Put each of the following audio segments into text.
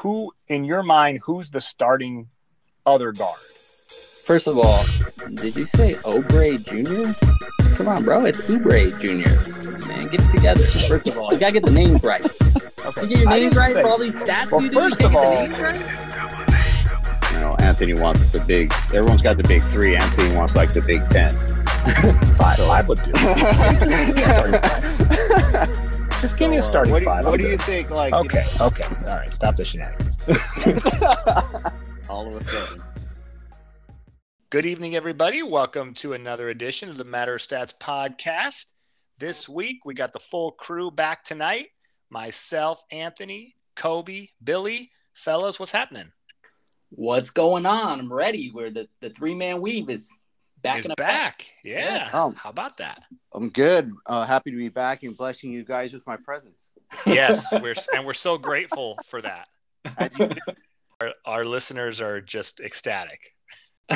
who in your mind who's the starting other guard? First of all, did you say Obrey Jr.? Come on, bro. It's Oubre Jr. Man, get it together. First of all, you gotta get the names right. Okay. You get your I names right say- for all these stats Well, you do. first you of can't all- get the names right? You know, Anthony wants the big. Everyone's got the big three. Anthony wants like the big ten. Five, five would do. Just give me a So, starting what do you, five. What do you good. think? Like Okay, okay. All right, stop the shenanigans. all of a sudden. Good evening, everybody. Welcome to another edition of the Matter of Stats podcast. This week, we got the full crew back tonight. Myself, Anthony, Kobe, Billy. Fellas, what's happening? What's going on? I'm ready. Where the, the three man weave is back Is in back. Yeah. Oh. How about that? I'm good. Uh, happy to be back and blessing you guys with my presence. Yes, we're and we're so grateful for that. Our, our listeners are just ecstatic.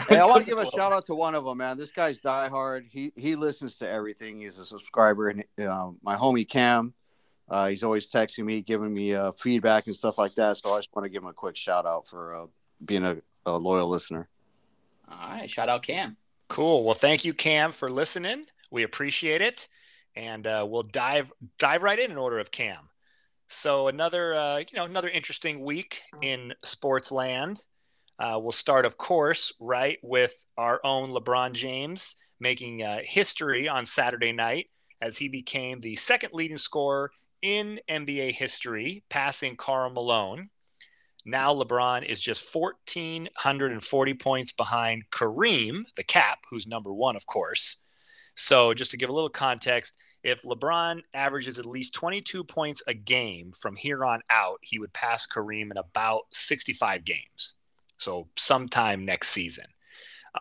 hey, I want to give a shout out to one of them, man. This guy's diehard. He he listens to everything. He's a subscriber, and um, my homie Cam, uh, he's always texting me, giving me uh, feedback and stuff like that. So I just want to give him a quick shout out for uh, being a, a loyal listener. All right, shout out Cam. Cool. Well, thank you, Cam, for listening. We appreciate it, and uh, we'll dive dive right in in order of Cam. So another uh, you know another interesting week in sports land. Uh, we'll start, of course, right with our own LeBron James making uh, history on Saturday night as he became the second leading scorer in NBA history, passing Karl Malone. Now LeBron is just 1,440 points behind Kareem, the cap, who's number one, of course. So, just to give a little context, if LeBron averages at least 22 points a game from here on out, he would pass Kareem in about 65 games. So, sometime next season.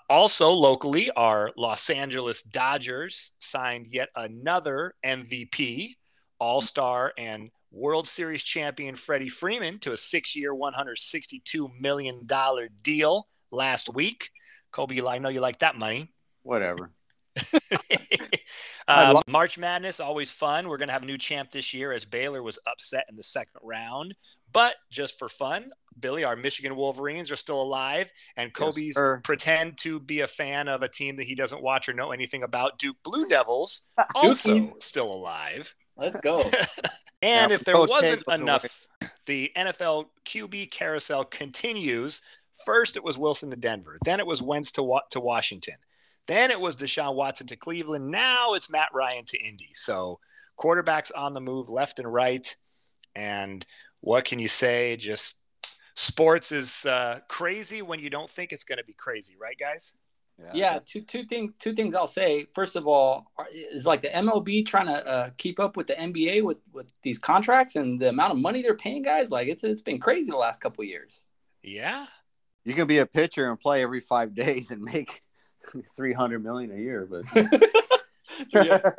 Also, locally, our Los Angeles Dodgers signed yet another MVP, All Star, and World Series champion Freddie Freeman to a six year, $162 million deal last week. Kobe, I know you like that money. Whatever. uh, love- March Madness, always fun. We're going to have a new champ this year as Baylor was upset in the second round. But just for fun, Billy, our Michigan Wolverines are still alive, and Kobe's sir. pretend to be a fan of a team that he doesn't watch or know anything about. Duke Blue Devils also still alive. Let's go. And Yeah, if there wasn't enough, the NFL QB carousel continues. First, it was Wilson to Denver. Then it was Wentz to, Wa- to Washington. Then it was Deshaun Watson to Cleveland. Now it's Matt Ryan to Indy. So quarterbacks on the move left and right. And what can you say? Just sports is uh, crazy when you don't think it's going to be crazy, right, guys? Yeah, two two things. Two things I'll say. First of all, is like the MLB trying to uh, keep up with the NBA with with these contracts and the amount of money they're paying guys. Like it's it's been crazy the last couple of years. Yeah. You can be a pitcher and play every five days and make three hundred million a year, but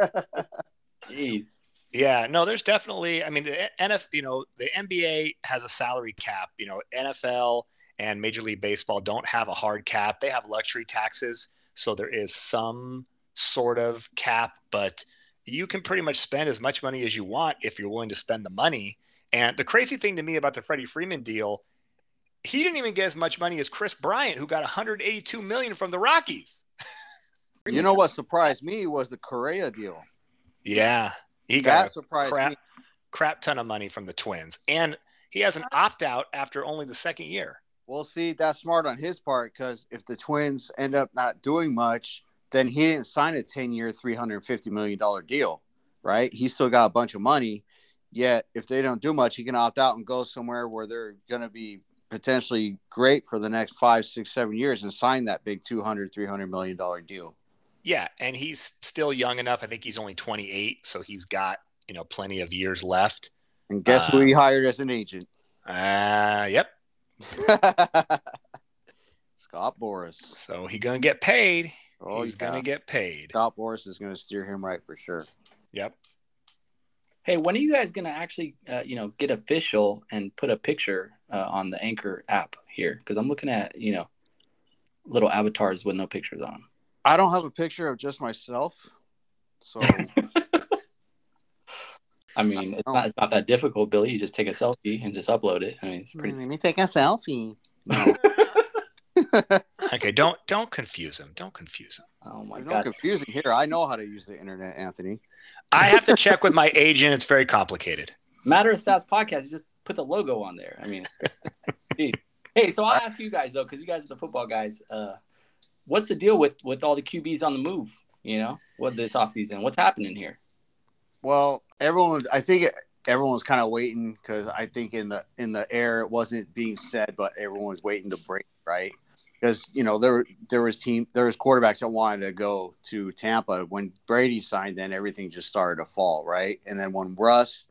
Jeez. Yeah, no, there's definitely. I mean, the NFL, you know, the NBA has a salary cap. You know, NFL and Major League Baseball don't have a hard cap. They have luxury taxes, so there is some sort of cap, but you can pretty much spend as much money as you want if you're willing to spend the money. And the crazy thing to me about the Freddie Freeman deal, he didn't even get as much money as Kris Bryant, who got 182 million from the Rockies. you know what surprised me was the Correa deal. Yeah, he got a crap, me. crap ton of money from the Twins, and he has an opt out after only the second year. Well, see, that's smart on his part because if the Twins end up not doing much, then he didn't sign a 10 year, $350 million deal, right? He still got a bunch of money. Yet, if they don't do much, he can opt out and go somewhere where they're going to be potentially great for the next five, six, seven years and sign that big 200, $300 million deal. Yeah, and he's still young enough. I think he's only 28, so he's got you know plenty of years left. And guess who Uh, he hired as an agent? Uh, yep. Scott Boras. So he gonna get paid. Oh, he's yeah. gonna get paid. Scott Boras is going to steer him right for sure. Yep. Hey, when are you guys gonna actually, uh, you know, get official and put a picture uh, on the Anchor app here? Because I'm looking at, you know, little avatars with no pictures on them. I don't have a picture of just myself. So I mean, it's Oh. not it's not that difficult, Billy. You just take a selfie and just upload it. I mean, it's pretty. Let me take a selfie. No, Okay, don't don't confuse him. Don't confuse him. Oh my there's no god! confusing here. I know how to use the internet, Anthony. I have to check with my agent. It's very complicated. Matter of Stats podcast. You just put the logo on there. I mean, hey, so I'll ask you guys though, because you guys are the football guys. Uh, what's the deal with with all the QBs on the move? You know, what this offseason? What's happening here? Well, everyone, I think everyone was kind of waiting because I think in the in the air it wasn't being said, but everyone was waiting to break right because you know there there was team there was quarterbacks that wanted to go to Tampa when Brady signed. Then everything just started to fall right, and then when Russ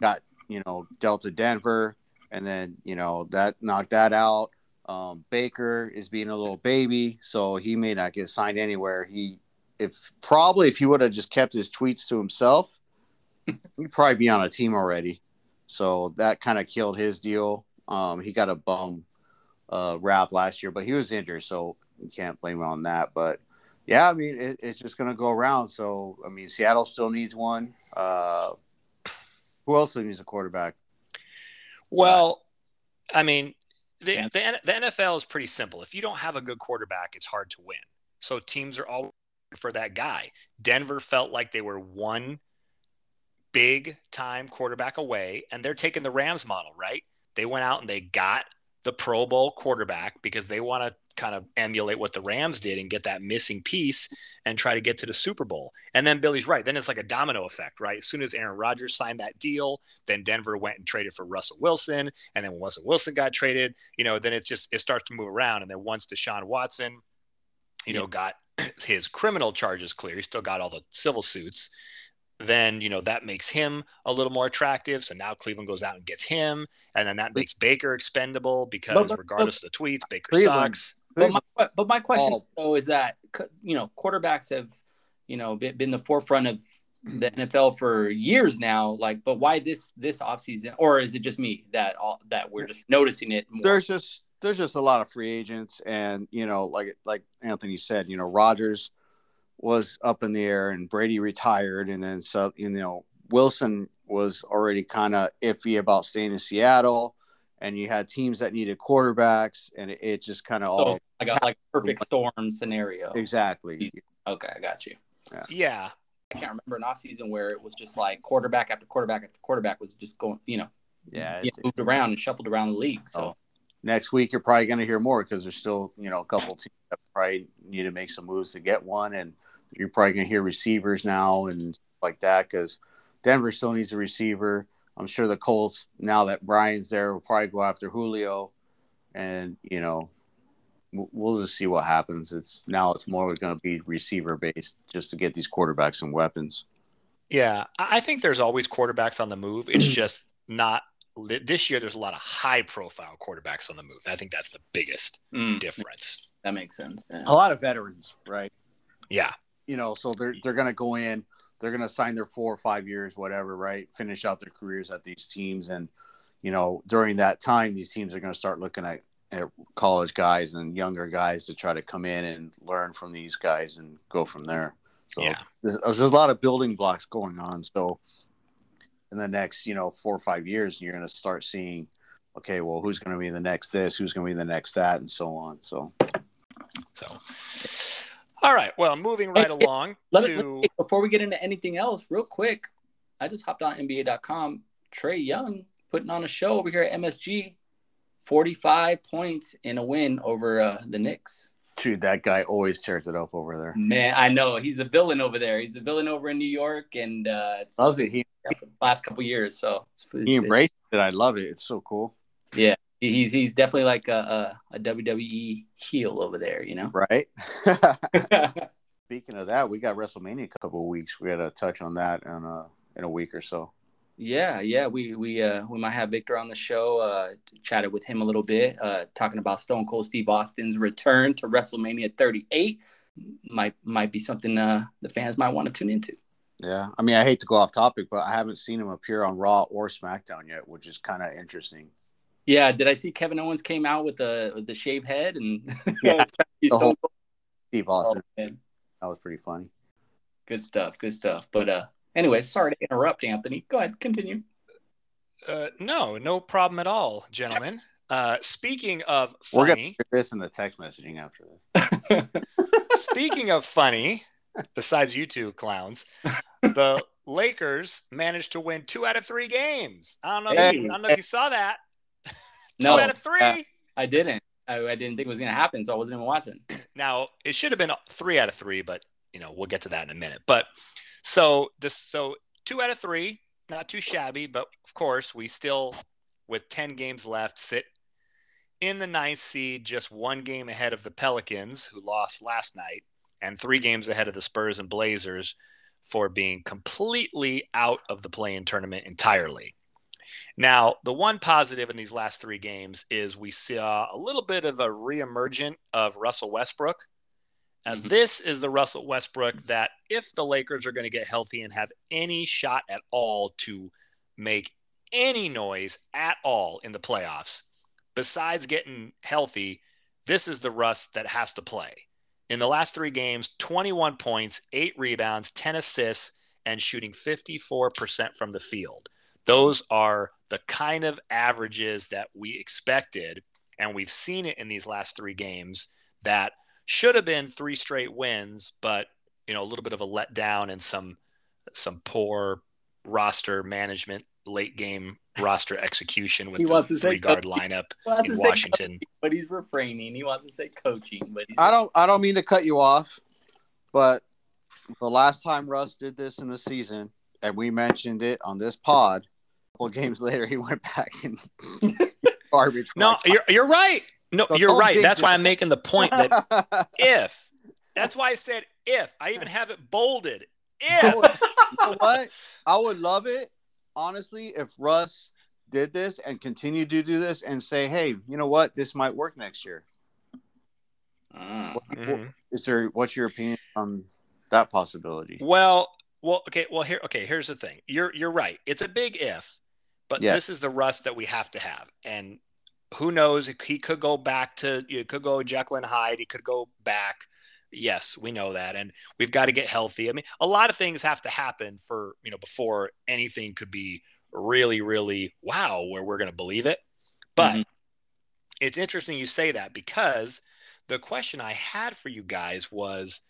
got you know dealt to Denver, and then you know that knocked that out. Um, Baker is being a little baby, so he may not get signed anywhere. He if probably if he would have just kept his tweets to himself, he'd probably be on a team already. So that kind of killed his deal. Um, he got a bum uh, rap last year, but he was injured, so you can't blame him on that. But yeah, I mean, it, it's just going to go around. So I mean, Seattle still needs one. Uh, who else needs a quarterback? Well, I mean, the, Yeah. the, the NFL is pretty simple. If you don't have a good quarterback, it's hard to win. So teams are all for that guy. Denver felt like they were one big time quarterback away, and they're taking the Rams model, right? They went out and they got the Pro Bowl quarterback because they want to kind of emulate what the Rams did and get that missing piece and try to get to the Super Bowl. And then Billy's right. Then it's like a domino effect, right? As soon as Aaron Rodgers signed that deal, then Denver went and traded for Russell Wilson. And then when Russell Wilson got traded, you know, then it's just, it starts to move around. And then once Deshaun Watson, you know, got his criminal charges clear, he still got all the civil suits. Then, you know, that makes him a little more attractive. So now Cleveland goes out and gets him. And then that makes Baker expendable because, But- but- regardless of the tweets, Baker Cleveland- sucks. But my, but my question Oh. though is that you know quarterbacks have you know been, been the forefront of the NFL for years now. Like, but why this this offseason? Or is it just me that all that we're just noticing it? More? there's just there's just a lot of free agents and you know like like anthony said you know rodgers was up in the air and brady retired and then so you know wilson was already kind of iffy about staying in seattle and you had teams that needed quarterbacks and it, it just kind of all. I got like perfect storm scenario. exactly Okay, I got you. Yeah. I can't remember an offseason where it was just like quarterback after quarterback after quarterback was just going, you know, yeah you it's, know, moved around and shuffled around the league. So Oh. next week you're probably going to hear more because there's still you know a couple teams that probably need to make some moves to get one and you're probably going to hear receivers now and like that because denver still needs a receiver i'm sure the colts now that brian's there will probably go after julio and you know we'll- we'll just see what happens it's now it's more going to be receiver based just to get these quarterbacks and weapons Yeah, I I think there's always quarterbacks on the move. It's just not this year. There's a lot of high profile quarterbacks on the move. I think that's the biggest mm, difference. that makes sense. Yeah. a lot of veterans right Yeah, you know, so they're they're gonna go in, they're gonna sign their four or five years, whatever, right? Finish out their careers at these teams, and you know, during that time, these teams are gonna start looking at, at college guys and younger guys to try to come in and learn from these guys and go from there. So yeah, there's, there's a lot of building blocks going on. So in the next, you know, four or five years, you're gonna start seeing, okay, well, who's gonna be the next this, who's gonna be the next that, and so on. So So, all right. Well, moving right Hey, hey, along Let to me, before we get into anything else, real quick, I just hopped on NBA.com. Trae Young putting on a show over here at MSG, 45 points in a win over uh, the Knicks. dude, that guy always tears it up over there. Man, I know he's a villain over there. He's a villain over in New York, and uh, it's Love it. He the last couple years. So it's, he embraced it. I love it. It's so cool. He's he's definitely like a, a, a WWE heel over there. You know. Right. Speaking of that, we got WrestleMania a couple of weeks. We got to touch on that in a in a week or so. Yeah, yeah, we we uh we might have Victor on the show. Uh, chatted with him a little bit, uh, talking about Stone Cold Steve Austin's return to WrestleMania 38. Might might be something uh the fans might want to tune into. Yeah. I mean, I hate to go off topic, but I haven't seen him appear on Raw or SmackDown yet, which is kind of interesting. Yeah, did I see Kevin Owens came out with the with the shaved head and Yeah, He's the Stone whole- Steve Oh, Austin. man. That was pretty funny. Good stuff, good stuff. But uh, Anyway, sorry to interrupt, Anthony. Go ahead, continue. Uh, no, no problem at all, gentlemen. Uh, speaking of funny, We're gonna funny, this in the text messaging after this. speaking of funny, besides you two clowns, the Lakers managed to win two out of three games. I don't know. If you, I don't know if you saw that. two No, out of three. uh, I didn't. I, I didn't think it was going to happen, so I wasn't even watching. Now it should have been three out of three, but you know we'll get to that in a minute. But so this so two out of three, not too shabby, but of course we still with ten games left sit in the ninth seed, just one game ahead of the Pelicans who lost last night, and three games ahead of the Spurs and Blazers for being completely out of the play-in tournament entirely. Now, the one positive in these last three games is we saw a little bit of a reemergent of Russell Westbrook. And Mhm. this is the Russell Westbrook that, if the Lakers are going to get healthy and have any shot at all to make any noise at all in the playoffs, besides getting healthy, this is the Russ that has to play. In the last three games, 21 points, eight rebounds, 10 assists, and shooting 54% from the field. Those are the kind of averages that we expected. And we've seen it in these last three games that should have been three straight wins, but you know, a little bit of a letdown and some some poor roster management, late game roster execution with He the wants to say three guard coaching. lineup in Washington. coaching, but he's refraining. He wants to say coaching, but I don't I don't mean to cut you off, but the last time Russ did this in the season, and we mentioned it on this pod, a couple games later he went back and garbage. No, like you're you're right. No, So you're right. That's why. I'm making the point that if that's why I said if I even have it bolded. If you know what? I would love it, honestly, if Russ did this and continued to do this and say, hey, you know what? This might work next year. Mm. Is there what's your opinion on that possibility? Well, well, okay, well here, okay, here's the thing. You're you're right. It's a big if, but Yeah. this is the Russ that we have to have, and who knows? He could go back to you could go Jekyll and Hyde. He could go back. Yes, we know that, and we've got to get healthy. I mean, a lot of things have to happen for you know before anything could be really, really wow, where we're going to believe it. But Mhm. it's interesting you say that because the question I had for you guys was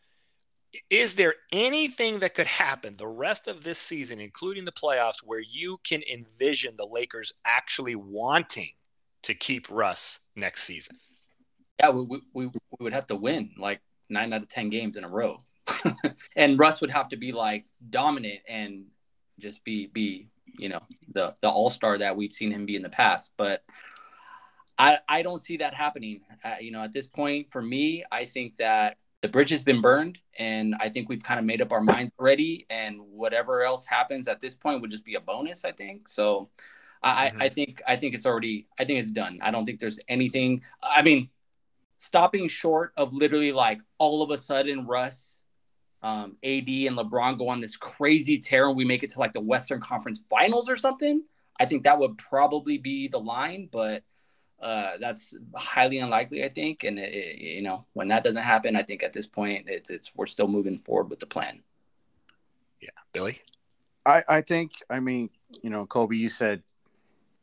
is there anything that could happen the rest of this season, including the playoffs, where you can envision the Lakers actually wanting to keep Russ next season? Yeah, we, we, we would have to win like nine out of 10 games in a row. and Russ would have to be like dominant and just be, be you know, the, the all star that we've seen him be in the past. But I, I don't see that happening. Uh, you know, at this point, for me, I think that the bridge has been burned, and I think we've kind of made up our minds already. And whatever else happens at this point would just be a bonus. I think so. I, Mhm. I think I think it's already I think it's done. I don't think there's anything. I mean, stopping short of literally like all of a sudden Russ, um, AD, and LeBron go on this crazy tear and we make it to like the Western Conference Finals or something. I think that would probably be the line, but uh, that's highly unlikely, I think. And it, it- you know, when that doesn't happen, I think at this point it's it's we're still moving forward with the plan. Yeah, Billy. I, I think, I mean, you know, Kobe, you said,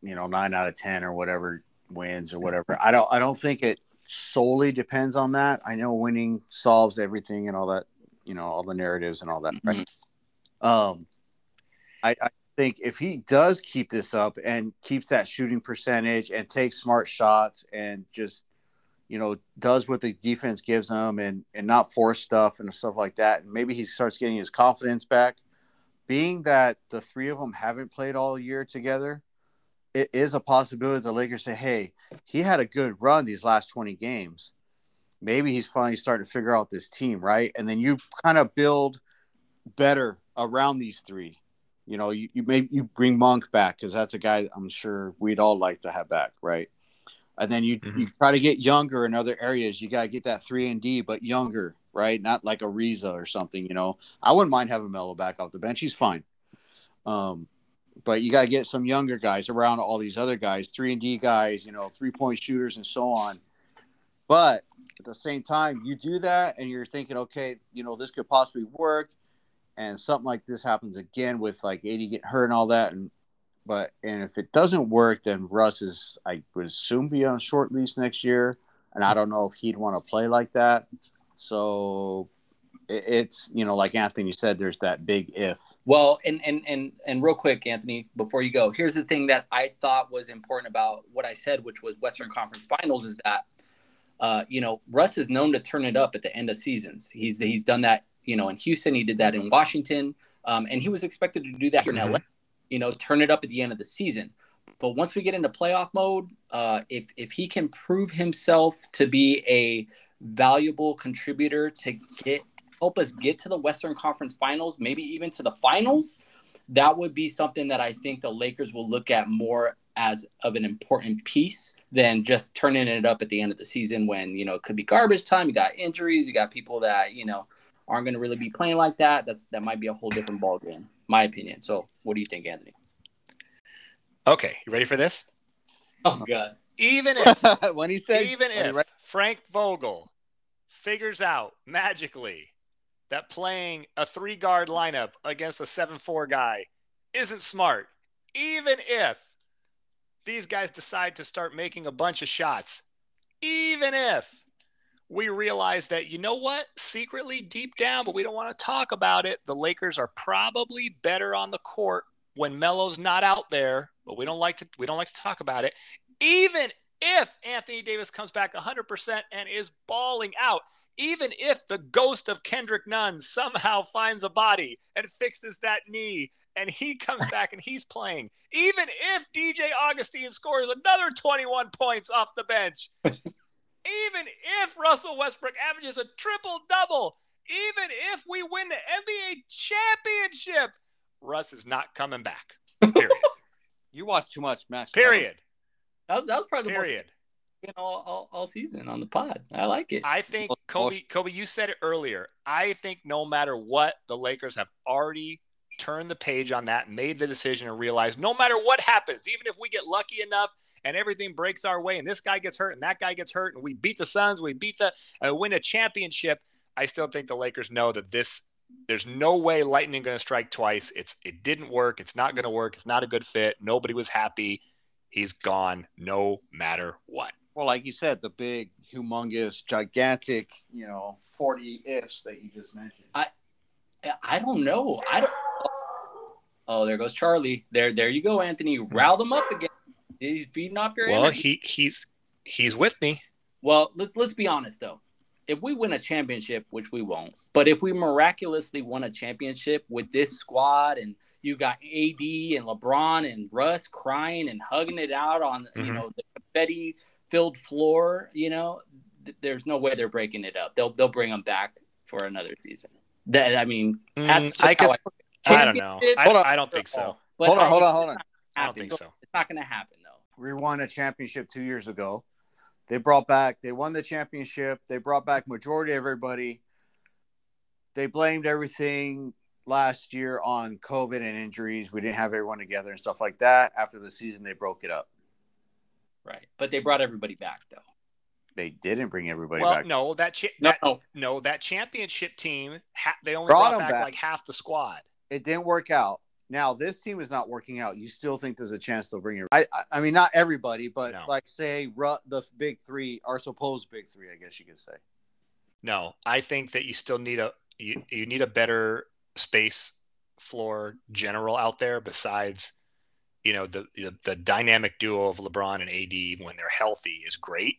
you know, nine out of 10 or whatever wins or whatever. I don't, I don't think it solely depends on that. I know winning solves everything and all that, you know, all the narratives and all that. Right. Um, I, I think if he does keep this up and keeps that shooting percentage and takes smart shots and just, you know, does what the defense gives him and, and not force stuff and stuff like that. And maybe he starts getting his confidence back being that the three of them haven't played all year together, it is a possibility the Lakers say, hey, he had a good run these last 20 games. Maybe he's finally starting to figure out this team, right? And then you kind of build better around these three. You know, you, you maybe you bring Monk back because that's a guy I'm sure we'd all like to have back, right? And then you Mhm. you try to get younger in other areas. You gotta get that three and D, but younger, right? Not like a Riza or something. You know, I wouldn't mind having Melo back off the bench. He's fine. Um, but you gotta get some younger guys around all these other guys, three and D guys, you know, three point shooters and so on. But at the same time, you do that and you're thinking, okay, you know, this could possibly work. And something like this happens again with like AD getting hurt and all that, and but and if it doesn't work, then Russ is I would assume be on short lease next year, and I don't know if he'd want to play like that. So it, it's you know like Anthony said, there's that big if. Well, and and and and real quick, Anthony, before you go, here's the thing that I thought was important about what I said, which was Western Conference Finals, is that uh, you know Russ is known to turn it up at the end of seasons. He's he's done that, you know, in Houston, he did that in Washington, um, and he was expected to do that in LA. You know, turn it up at the end of the season. But once we get into playoff mode, uh, if if he can prove himself to be a valuable contributor to get help us get to the Western Conference Finals, maybe even to the finals, that would be something that I think the Lakers will look at more as of an important piece than just turning it up at the end of the season when, you know, it could be garbage time, you got injuries, you got people that, you know, aren't going to really be playing like that. That's that might be a whole different ball game, my opinion. So, what do you think, Anthony? Okay, you ready for this? Oh god. Even if when he says even if re- Frank Vogel figures out magically that playing a three guard lineup against a 7 4 guy isn't smart, even if these guys decide to start making a bunch of shots, even if we realize that, you know what, secretly deep down, but we don't want to talk about it, the Lakers are probably better on the court when Melo's not out there, but we don't like to we don't like to talk about it. Even if Anthony Davis comes back 100% and is balling out, even if the ghost of Kendrick Nunn somehow finds a body and fixes that knee and he comes back and he's playing, even if DJ Augustin scores another 21 points off the bench, even if Russell Westbrook averages a triple double, even if we win the NBA championship, Russ is not coming back. Period. you watch too much match. Period. That, was- that was probably the most Period. all, all, all season on the pod. I like it. I think Kobe, Kobe, you said it earlier. I think no matter what, the Lakers have already turned the page on that, made the decision, and realized no matter what happens, even if we get lucky enough and everything breaks our way, and this guy gets hurt and that guy gets hurt, and we beat the Suns, we beat the uh, win a championship. I still think the Lakers know that this. There's no way lightning going to strike twice. It's it didn't work. It's not going to work. It's not a good fit. Nobody was happy. He's gone no matter what. Well, like you said, the big, humongous, gigantic, you know, 40 ifs that you just mentioned. I I don't know. I don't. Oh, there goes Charlie. There, there you go, Anthony. Riled him up again. He's feeding off your Well, energy. he he's he's with me. Well, let's let's be honest though. If we win a championship, which we won't, but if we miraculously won a championship with this squad and you got AD and LeBron and Russ crying and hugging it out on you Mhm. know the confetti filled floor, you know, th- there's no way they're breaking it up. They'll they'll bring them back for another season. That I mean, that's Mm, I how could- look at it. I don't know. Championship, Hold on. I, I don't think so. but Hold on, hold on, hold on. I don't think so. It's not going to happen though. We won a championship two years ago. They brought back, they won the championship. They brought back majority of everybody. They blamed everything last year on COVID and injuries. We didn't have everyone together and stuff like that. After the season, they broke it up. Right, but they brought everybody back though. They didn't bring everybody Well, back. no, that cha- No, that no, no that championship team ha- they only Brought brought 'em back, back. like half the squad. It didn't work out. Now this team is not working out. You still think there's a chance they'll bring it? I, I, I mean, not everybody, but No. like say Ru- the big three are supposed big three. I guess you could say. No, I think that you still need a you, you need a better space floor general out there besides you know the, the the dynamic duo of LeBron and AD when they're healthy is great,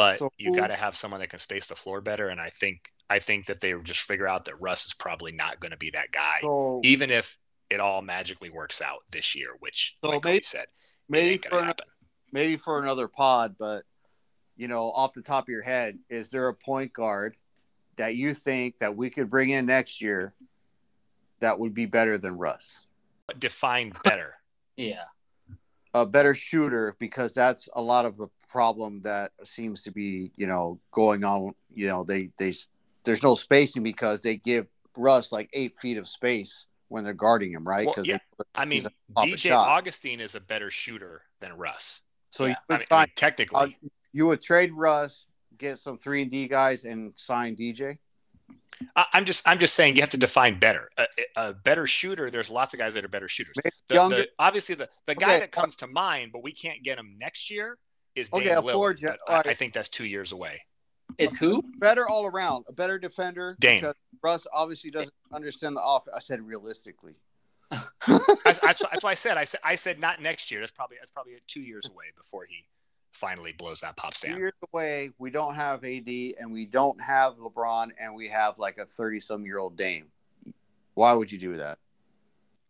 but So you who- got to have someone that can space the floor better. And I think I think that they just figure out that Russ is probably not going to be that guy, So even if it all magically works out this year, which So like maybe- we said, it maybe ain't for gonna an- maybe for another pod, but you know, off the top of your head, is there a point guard that you think that we could bring in next year that would be better than Russ? Define better. yeah. A better shooter because that's a lot of the problem that seems to be, you know, going on. You know, they they there's no spacing because they give Russ like eight feet of space when they're guarding him, right? Well, yeah. I mean, He's a pop a DJ. Augustin is a better shooter than Russ. so Yeah. I mean, sign, technically, uh, you would trade Russ, get some three and D guys, and sign DJ. I, I'm just I'm just saying you have to define better. A, a better shooter. There's lots of guys that are better shooters. The- younger- the- obviously, the the guy Okay. that uh comes to mind, but we can't get him next year is Dame Okay, Lillard. forward- but I, right. I think that's two years away. It's who? better all around, a better defender. Dame. Because Russ obviously doesn't understand the offense. I said realistically. That's, that's, that's why I said I said I said not next year. That's probably that's probably two years away before he finally blows that pop Two stand. years away, we don't have AD and we don't have LeBron and we have like a 30 some year old Dame. Why would you do that?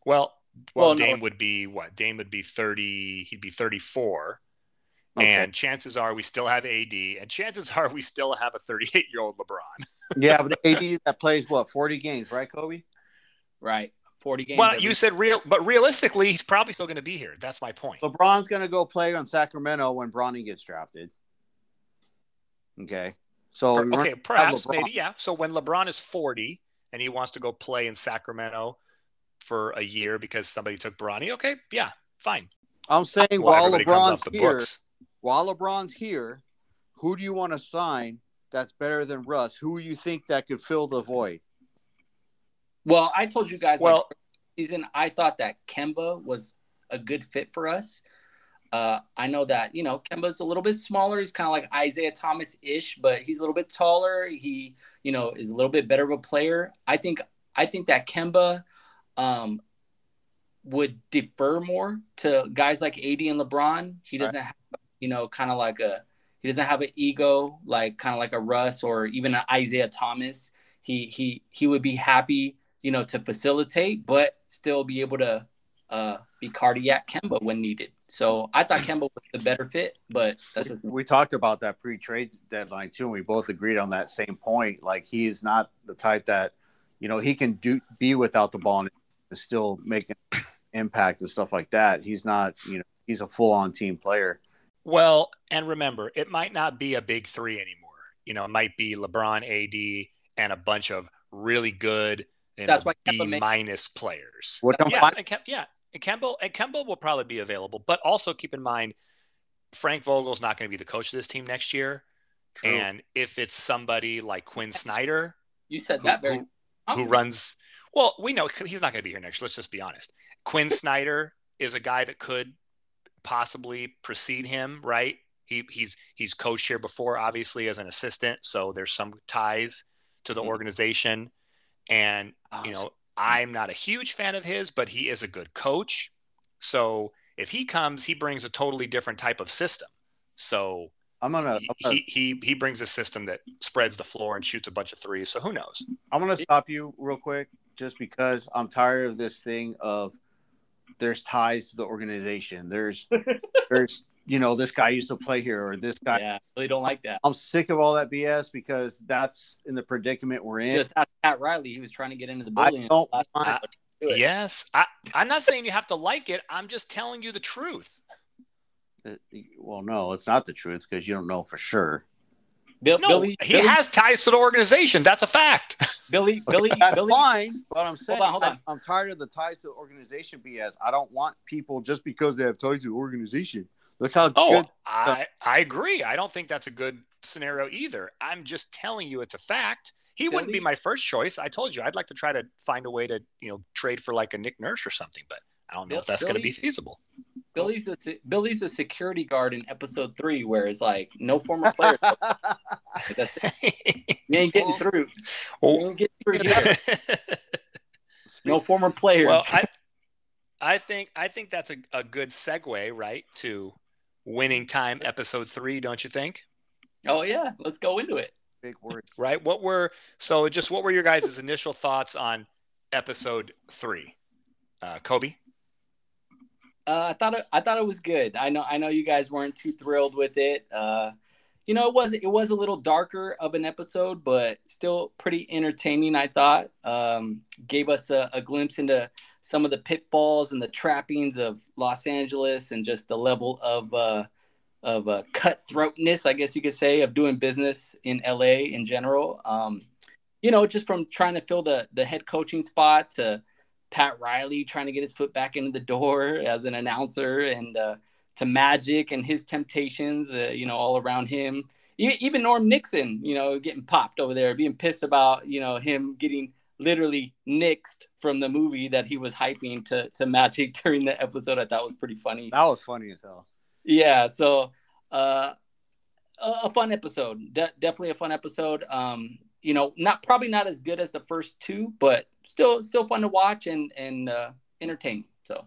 Well, well, Well, no. Dame would be what? Dame would be thirty. He'd be thirty-four. Okay. And chances are we still have AD, and chances are we still have a 38 year old LeBron. yeah, but AD that plays what 40 games, right, Kobe? Right. 40 games. Well, every- you said real, but realistically, he's probably still going to be here. That's my point. LeBron's gonna go play on Sacramento when Bronny gets drafted. Okay, so okay, perhaps, maybe, yeah. So when LeBron is 40 and he wants to go play in Sacramento for a year because somebody took Bronny, okay, yeah, fine. I'm saying Well, while LeBron's the here, books. while LeBron's here, who do you want to sign that's better than Russ? Who you think that could fill the void? Well, I told you guys Well, like, season, I thought that Kemba was a good fit for us. Uh, I know that you know Kemba's a little bit smaller. He's kind of like Isaiah Thomas ish, but he's a little bit taller. He you know is a little bit better of a player. I think I think that Kemba um, would defer more to guys like AD and LeBron. He doesn't have you know kind of like a he doesn't have an ego like kind of like a Russ or even an Isaiah Thomas. He he he would be happy you know to facilitate, but still be able to uh, be cardiac Kemba when needed. So I thought Kemba was the better fit, but that's just We talked about that pre-trade deadline too, and we both agreed on that same point. Like he is not the type that, you know, he can do be without the ball and still make an impact and stuff like that. He's not, you know, he's a full-on team player. Well, and remember, it might not be a big three anymore. You know, it might be LeBron, AD, and a bunch of really good you That's know, why B minus players. Which yeah, fine- and Kem- yeah, and Kemba and Kemba will probably be available, but also keep in mind, Frank Vogel's not going to be the coach of this team next year. True. And if it's somebody like Quin Snyder, you said who, that very who, who runs, well, we know he's not going to be here next. year. Let's just be honest. Quin Snyder is a guy that could possibly precede him, right? He, he's he's coached here before, obviously as an assistant, so there's some ties to the Mhm. organization. And Oh, you know, I'm not a huge fan of his, but he is a good coach. So if he comes, he brings a totally different type of system. So I'm gonna, I'm gonna, he, he he brings a system that spreads the floor and shoots a bunch of threes. So who knows? I'm gonna stop you real quick, just because I'm tired of this thing of there's ties to the organization. There's, there's, you know, this guy used to play here or this guy. yeah, I really don't like that. I'm sick of all that BS because that's in the predicament we're in. Just ask Pat Riley. He was trying to get into the building. I don't last want- time, but he couldn't do. Yes, I, I'm not saying you have to like it. I'm just telling you the truth. Uh, Well, no, it's not the truth because you don't know for sure. Bill, No, Billy, he Billy, has ties to the organization. That's a fact. Billy, Billy, That's Billy. fine, but I'm saying on, hold on. I, am tired of the ties to the organization BS. I don't want people just because they have ties to the organization. Look how Oh, good. I I agree. I don't think that's a good scenario either. I'm just telling you it's a fact. He wouldn't be my first choice. I told you I'd like to try to find a way to you know trade for like a Nick Nurse or something, but I don't know Bill- if that's going to be feasible. Billy's the se- Billy's the security guard in episode three, where it's like no former player. You ain't getting through. Oh. You Oh. ain't getting through here. No former players. well, I I think I think that's a, a good segue, right, to winning time episode three, don't you think? oh yeah, let's go into it. Big words. Right? What were so just what were your guys' initial thoughts on episode three? Uh, Kobe? Uh, I thought it, I thought it was good. I know I know you guys weren't too thrilled with it. Uh, you know, it was it was a little darker of an episode, but still pretty entertaining. I thought um, gave us a, a glimpse into some of the pitfalls and the trappings of Los Angeles and just the level of uh, of uh, cutthroatness, I guess you could say, of doing business in LA in general. Um, you know, just from trying to fill the the head coaching spot to Pat Riley trying to get his foot back into the door as an announcer and uh, to Magic and his temptations, uh, you know, all around him. Even Norm Nixon, you know, getting popped over there, being pissed about, you know, him getting literally nixed from the movie that he was hyping to to Magic during the episode. I thought was pretty funny. That was funny as hell. Yeah, so uh, a, a fun episode. De- definitely a fun episode. Um, you know, not probably not as good as the first two, but still still fun to watch and and uh, entertaining. So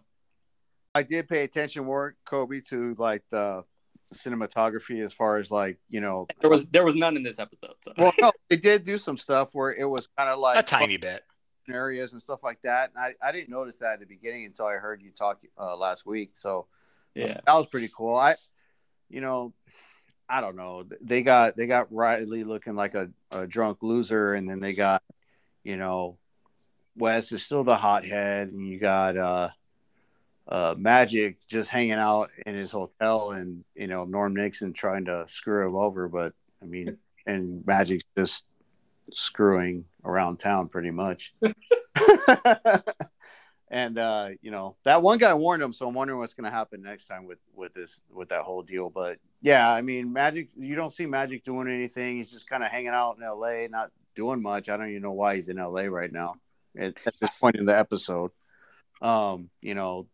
I did pay attention more, Kobe, to like the cinematography as far as like you know. there was there was none in this episode. So Well, no, they did do some stuff where it was kind of like a tiny bit. areas and stuff like that. And I, I didn't notice that at the beginning until I heard you talk uh, last week. So yeah, that was pretty cool. I, you know, I don't know. They got they got Riley looking like a, a drunk loser, and then they got, you know, Wes is still the hothead, and you got uh, uh, Magic just hanging out in his hotel, and you know Norm Nixon trying to screw him over, but I mean, and Magic's just screwing around town pretty much. and uh, you know that one guy warned him, so I'm wondering what's going to happen next time with with this with that whole deal. But yeah, I mean, Magic, you don't see Magic doing anything. He's just kind of hanging out in L.A., not doing much. I don't even know why he's in L.A. right now at, at this point in the episode. Um, you know,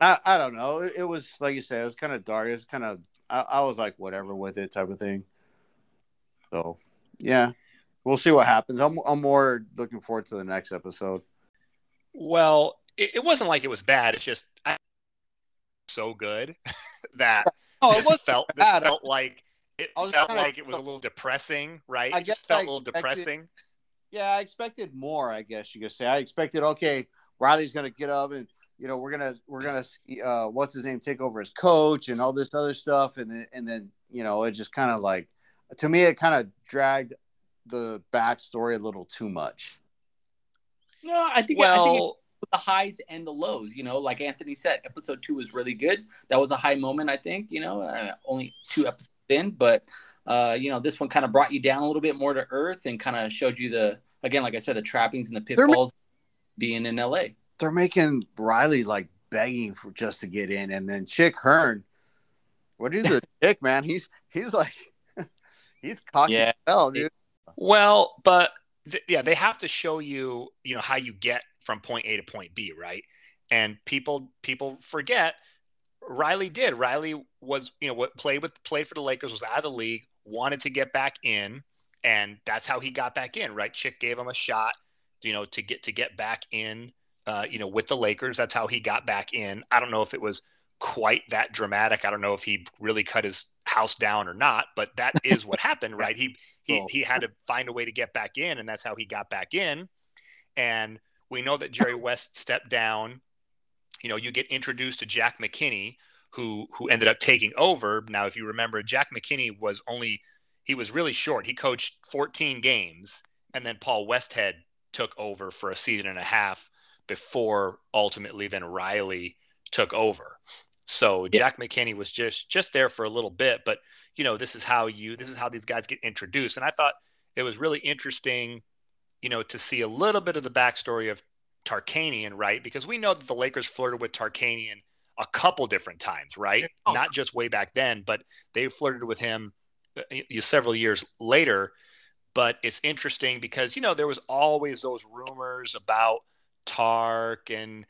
I I don't know. It, it was like you said, it was kind of dark. It was kind of I, I was like whatever with it type of thing. So yeah, we'll see what happens. I'm I'm more looking forward to the next episode. Well, it, it wasn't like it was bad. It's just I, so good that Oh, it this felt this bad. felt like it felt like it was a little depressing, right? I it just felt I a little expected- depressing. Yeah, I expected more. I guess you could say. I expected okay, Riley's gonna get up and you know we're gonna we're gonna see, uh, what's his name take over as coach and all this other stuff, and then and then you know it just kind of like to me it kind of dragged the backstory a little too much. no, I think I think Well, the highs and the lows. You know, like Anthony said, episode two was really good. That was a high moment, I think. You know, uh, only two episodes in, but uh, you know, this one kind of brought you down a little bit more to earth and kind of showed you the again, like I said, the trappings and the They're ma- pitfalls being in LA. They're making Riley like begging for just to get in, and then Chick Hearn, what is the chick man? He's he's like he's cocky Yeah. as hell, dude. Well, but th- yeah, they have to show you, you know, how you get from point A to point B, right? And people people forget Riley did. Riley was, you know, what played with played for the Lakers, was out of the league, wanted to get back in, and that's how he got back in, right? Chick gave him a shot, you know, to get to get back in, uh, you know, with the Lakers. That's how he got back in. I don't know if it was quite that dramatic. I don't know if he really cut his house down or not, but that is what happened, right? He he he had to find a way to get back in, and that's how he got back in. And we know that Jerry West stepped down. You know, you get introduced to Jack McKinney, who who ended up taking over. Now, if you remember, Jack McKinney was only he was really short. He coached 14 games, and then Paul Westhead took over for a season and a half before ultimately then Riley took over. So Jack McKinney was just just there for a little bit, but you know, this is how you this is how these guys get introduced. And I thought it was really interesting, you know, to see a little bit of the backstory of Tarkanian, right? Because we know that the Lakers flirted with Tarkanian a couple different times, right? Oh. Not just way back then, but they flirted with him uh, several years later. But it's interesting because you know there was always those rumors about Tark and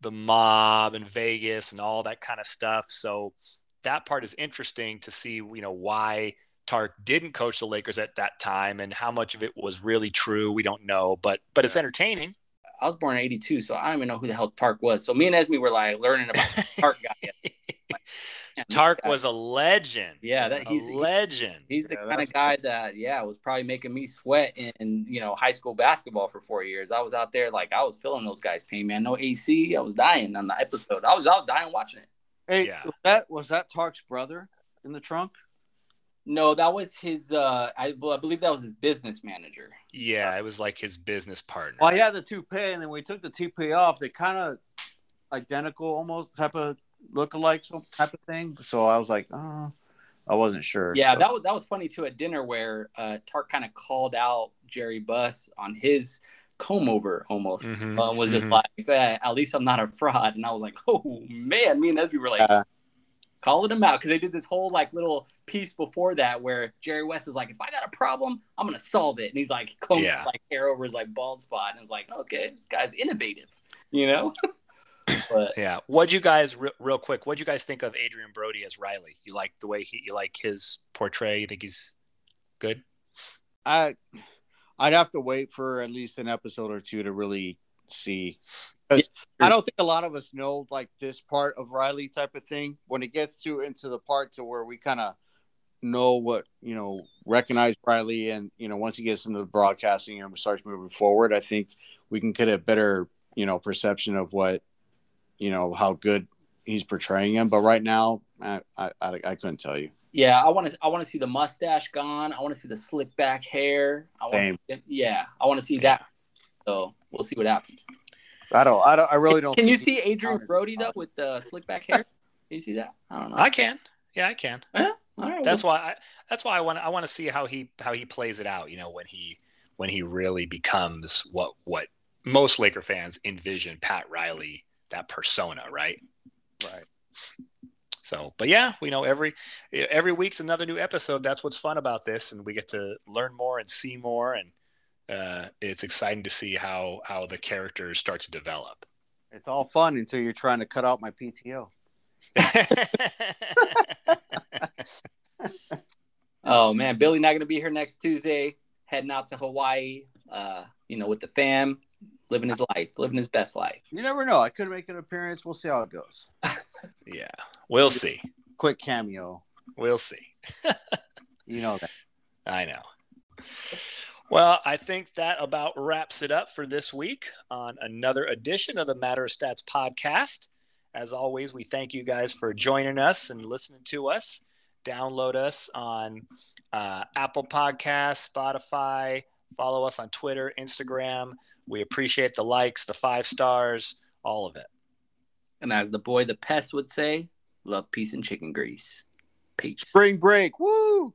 the mob and Vegas and all that kind of stuff. So that part is interesting to see, you know, why Tark didn't coach the Lakers at that time and how much of it was really true. We don't know, but but it's entertaining. I was born in '82, so I don't even know who the hell Tark was. So me and Esme were like learning about the Tark guy. Man, Tark guy- was a legend. yeah, that he's he's- legend. He's the Yeah, kind of guy that, yeah, was probably making me sweat in, you know, high school basketball for four years. I was out there like I was feeling those guys' pain, man. No AC, I was dying on the episode. I was, I was dying watching it. Hey, Yeah. was that was that Tark's brother in the trunk? No, that was his. uh I, well, I believe that was his business manager. Yeah, it was like his business partner. Well, he had the toupee, and then we took the toupee off. They kind of identical, almost type of look-alike, some type of thing. So I was like, oh, I wasn't sure. Yeah, So- that was that was funny too at dinner where uh Tark kind of called out Jerry Buss on his comb over almost. Mhm, Um, was just mhm. like, "Eh, at least I'm not a fraud. And I was like, oh man, me and Esby were like, Yeah. Calling him out because they did this whole like little piece before that where Jerry West is like, if I got a problem, I'm gonna solve it, and he's like combing Yeah. like hair over his like bald spot, and it's like, okay, this guy's innovative, you know. but Yeah. What'd you guys re- real quick? What'd you guys think of Adrien Brody as Riley? You like the way he you like his portray? You think he's good? I I'd have to wait for at least an episode or two to really see. Because I don't think a lot of us know like this part of Riley type of thing. When it gets to into the part to where we kind of know what you know, recognize Riley, and you know, once he gets into the broadcasting and starts moving forward, I think we can get a better you know perception of what you know how good he's portraying him. But right now, I I, I, I couldn't tell you. yeah, I want to I want to see the mustache gone. I want to see the slick back hair. I want to, yeah, I want to see that. So we'll see what happens. I don't. I don't. I really don't. Can you see Adrien Brody though with the slick back hair? Can you see that? I don't know. I can. Yeah, I can. Yeah? All right, That's why I that's why I want I want to see how he how he plays it out, you know, when he when he really becomes what what most Laker fans envision Pat Riley, that persona, right? Right. So, but yeah, we know every every week's another new episode. That's what's fun about this, and we get to learn more and see more, and uh, it's exciting to see how how the characters start to develop. It's all fun until you're trying to cut out my PTO. oh man, Billy not gonna be here next Tuesday. Heading out to Hawaii. Uh, you know, with the fam, living his life, living his best life. You never know. I could make an appearance. We'll see how it goes. yeah, we'll see. Quick cameo. We'll see. You know that. I know. Well, I think that about wraps it up for this week on another edition of the Matter of Stats podcast. As always, we thank you guys for joining us and listening to us. Download us on uh, Apple Podcasts, Spotify. Follow us on Twitter, Instagram. We appreciate the likes, the five stars, all of it. And as the boy the pest would say, love, peace, and chicken grease. Peace. Spring break. Woo!